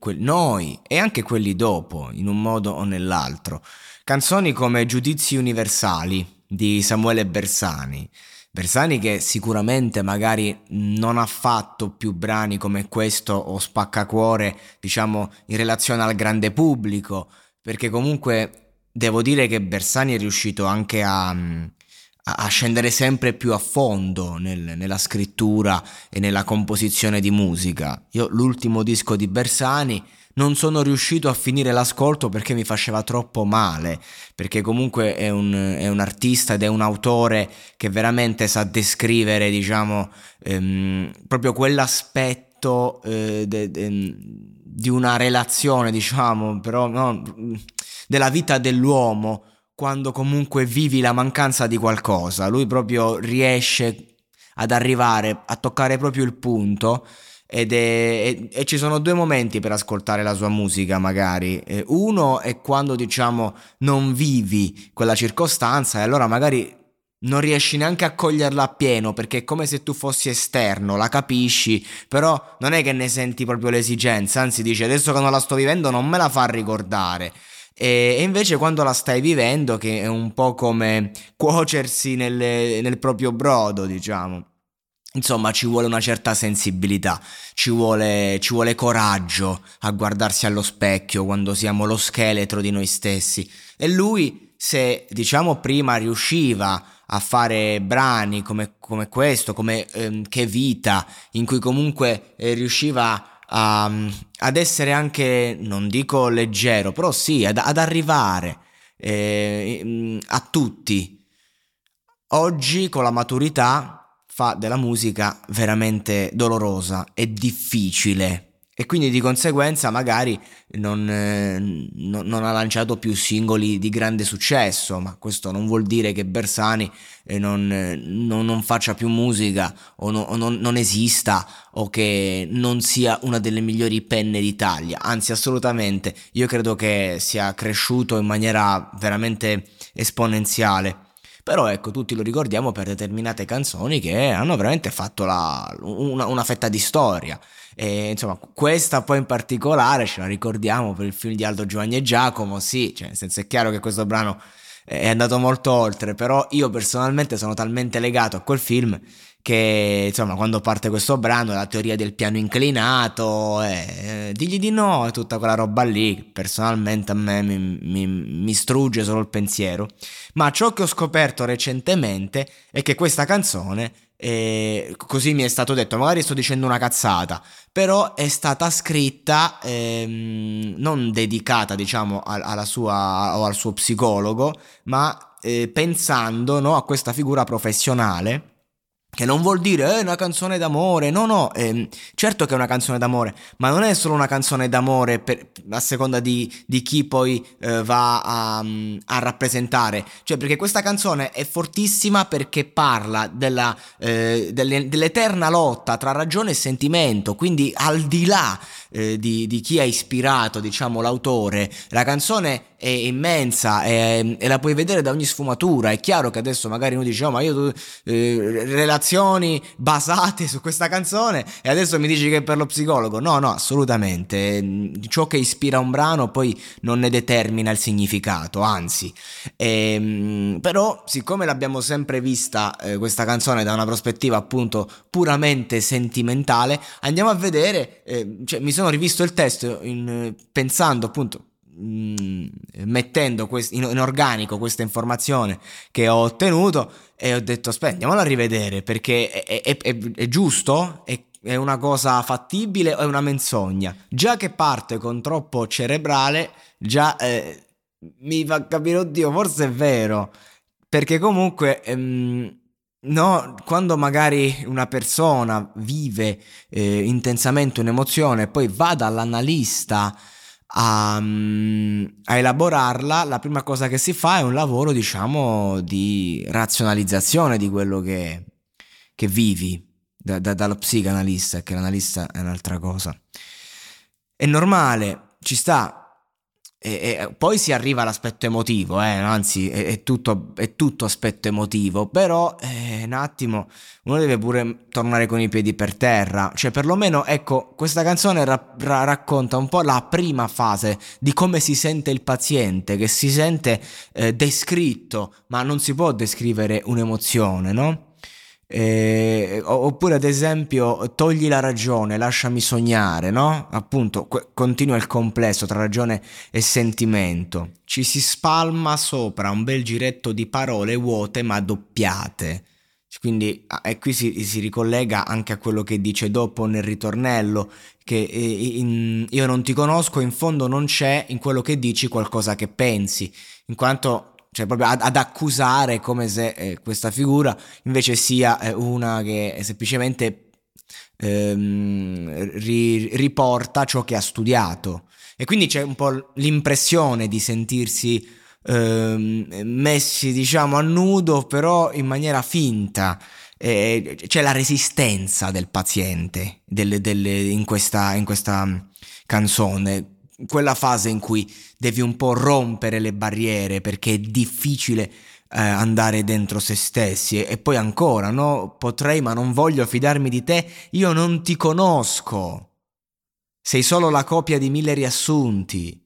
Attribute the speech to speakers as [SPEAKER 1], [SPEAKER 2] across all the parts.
[SPEAKER 1] que- noi e anche quelli dopo, in un modo o nell'altro. Canzoni come Giudizi Universali di Samuele Bersani. Bersani che sicuramente magari non ha fatto più brani come questo o Spaccacuore, diciamo, in relazione al grande pubblico, perché comunque devo dire che Bersani è riuscito anche a a, scendere sempre più a fondo nel, nella scrittura e nella composizione di musica. Io l'ultimo disco di Bersani non sono riuscito a finire l'ascolto perché mi faceva troppo male, perché comunque è un, è un artista ed è un autore che veramente sa descrivere, diciamo, ehm, proprio quell'aspetto eh, de, de, di una relazione, diciamo, però no, della vita dell'uomo quando comunque vivi la mancanza di qualcosa. Lui proprio riesce ad arrivare a toccare proprio il punto. Ed è, e, e, ci sono due momenti per ascoltare la sua musica, magari. uno è quando diciamo non vivi quella circostanza e allora magari non riesci neanche a coglierla appieno perché è come se tu fossi esterno, la capisci, però non è che ne senti proprio l'esigenza, anzi dici adesso che non la sto vivendo non me la fa ricordare. E invece quando la stai vivendo, che è un po' come cuocersi nel, nel proprio brodo, diciamo. Insomma, ci vuole una certa sensibilità, ci vuole, ci vuole, coraggio a guardarsi allo specchio quando siamo lo scheletro di noi stessi. E lui, se diciamo prima riusciva a fare brani come, come questo, come ehm, Che vita, in cui comunque eh, riusciva a, ad essere anche, non dico leggero, però sì, ad, ad arrivare eh, a tutti. Oggi con la maturità fa della musica veramente dolorosa e difficile e quindi di conseguenza magari non, eh, non, non, ha lanciato più singoli di grande successo, ma questo non vuol dire che Bersani eh, non, eh, non, faccia più musica o, o non, esista o che non sia una delle migliori penne d'Italia, anzi assolutamente io credo che sia cresciuto in maniera veramente esponenziale. Però ecco, tutti lo ricordiamo per determinate canzoni che hanno veramente fatto la, una, una fetta di storia. E, insomma, questa poi in particolare ce la ricordiamo per il film di Aldo Giovanni e Giacomo, sì, cioè, nel senso è chiaro che questo brano è andato molto oltre, però io personalmente sono talmente legato a quel film che insomma quando parte questo brano la teoria del piano inclinato eh, eh, digli di no e tutta quella roba lì personalmente a me mi, mi, mi, strugge solo il pensiero. Ma ciò che ho scoperto recentemente è che questa canzone e così mi è stato detto, magari sto dicendo una cazzata, però è stata scritta ehm, non dedicata, diciamo, alla sua o al suo psicologo, ma eh, pensando no, a questa figura professionale che non vuol dire eh, una canzone d'amore, no, no, eh, certo che è una canzone d'amore, ma non è solo una canzone d'amore per, a seconda di, di chi poi eh, va a, a, rappresentare, cioè perché questa canzone è fortissima perché parla della, eh, delle, dell'eterna lotta tra ragione e sentimento, quindi al di là eh, di, di, chi ha ispirato, diciamo, l'autore, la canzone è immensa e, la puoi vedere da ogni sfumatura, è chiaro che adesso magari uno dice oh ma io eh, relazioni basate su questa canzone e adesso mi dici che è per lo psicologo, no no assolutamente, ciò che ispira un brano poi non ne determina il significato, anzi, e, ehm, però siccome l'abbiamo sempre vista eh, questa canzone da una prospettiva appunto puramente sentimentale, andiamo a vedere, eh, cioè, mi sono rivisto il testo in, pensando appunto Mm, mettendo quest- in, in, organico questa informazione che ho ottenuto e ho detto aspetta andiamola a rivedere perché è, è, è, è giusto? È, una cosa fattibile o è una menzogna? Già che parte con troppo cerebrale, già eh, mi fa capire, oddio, forse è vero. Perché comunque, ehm, no, quando magari una persona vive eh, intensamente un'emozione e poi va dall'analista a, mm, a, elaborarla, la prima cosa che si fa è un lavoro, diciamo, di razionalizzazione di quello che, che vivi da, da, dallo psicanalista, che l'analista è un'altra cosa. È normale, ci sta, e, e, poi si arriva all'aspetto emotivo, eh, anzi è, è, tutto, è, tutto, aspetto emotivo, però eh, un attimo uno deve pure tornare con i piedi per terra, cioè perlomeno ecco questa canzone ra- ra- racconta un po' la prima fase di come si sente il paziente, che si sente eh, descritto, ma non si può descrivere un'emozione, no? Eh, oppure ad esempio togli la ragione, lasciami sognare, no? Appunto, que- continua il complesso tra ragione e sentimento. Ci si spalma sopra un bel giretto di parole vuote ma doppiate. Quindi, e qui si, si ricollega anche a quello che dice dopo nel ritornello, che in, io non ti conosco, in fondo non c'è in quello che dici qualcosa che pensi, in quanto cioè proprio ad, ad accusare come se eh, questa figura invece sia eh, una che semplicemente ehm, ri, riporta ciò che ha studiato. E quindi c'è un po' l'impressione di sentirsi ehm, messi, diciamo, a nudo, però in maniera finta. Eh, c'è la resistenza del paziente delle, delle, in, questa, in questa canzone quella fase in cui devi un po' rompere le barriere perché è difficile eh, andare dentro se stessi e, e poi ancora, no? Potrei ma non voglio fidarmi di te, io non ti conosco. Sei solo la copia di mille riassunti.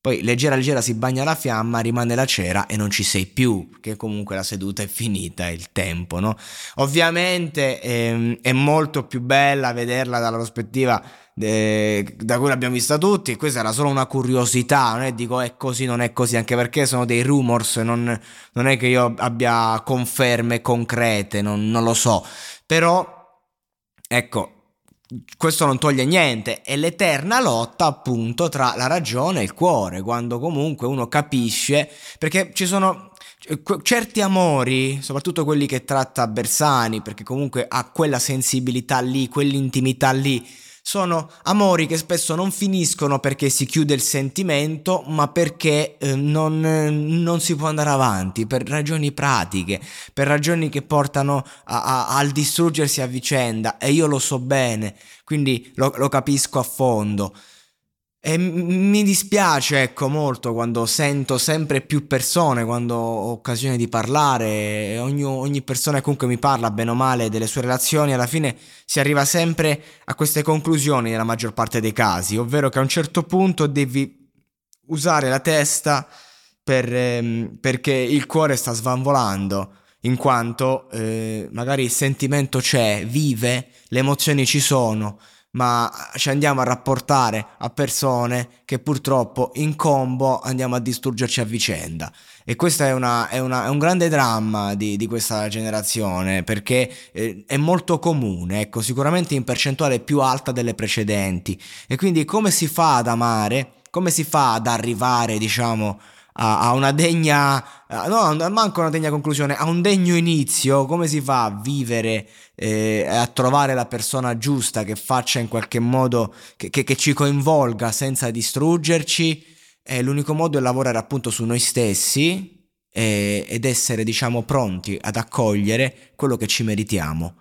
[SPEAKER 1] Poi leggera leggera si bagna la fiamma, rimane la cera e non ci sei più, che comunque la seduta è finita, è il tempo, no? Ovviamente ehm, è molto più bella vederla dalla prospettiva eh, da cui l'abbiamo vista tutti. Questa era solo una curiosità, non è dico è così, non è così, anche perché sono dei rumors, non, non è che io abbia conferme concrete, non, non lo so. Però, ecco, questo non toglie niente, è l'eterna lotta appunto tra la ragione e il cuore, quando comunque uno capisce, perché ci sono certi amori, soprattutto quelli che tratta Bersani, perché comunque ha quella sensibilità lì, quell'intimità lì, sono amori che spesso non finiscono perché si chiude il sentimento, ma perché eh, non, non, si può andare avanti per ragioni pratiche, per ragioni che portano a, a, al distruggersi a vicenda e io lo so bene, quindi lo, lo capisco a fondo. E mi dispiace, ecco, molto quando sento sempre più persone, quando ho occasione di parlare, ogni, ogni persona comunque mi parla bene o male delle sue relazioni, alla fine si arriva sempre a queste conclusioni nella maggior parte dei casi, ovvero che a un certo punto devi usare la testa per, ehm, perché il cuore sta svanvolando, in quanto eh, magari il sentimento c'è, vive, le emozioni ci sono ma ci andiamo a rapportare a persone che purtroppo in combo andiamo a distruggerci a vicenda. E questo è, una, è, una, è un grande dramma di, di questa generazione perché eh, è molto comune, ecco, sicuramente in percentuale più alta delle precedenti. E quindi come si fa ad amare? Come si fa ad arrivare, diciamo, a, a una degna, no, manco una degna conclusione, a un degno inizio, come si fa a vivere eh, a trovare la persona giusta che faccia in qualche modo, che, che, che ci coinvolga senza distruggerci? E l'unico modo è lavorare appunto su noi stessi ed essere diciamo pronti ad accogliere quello che ci meritiamo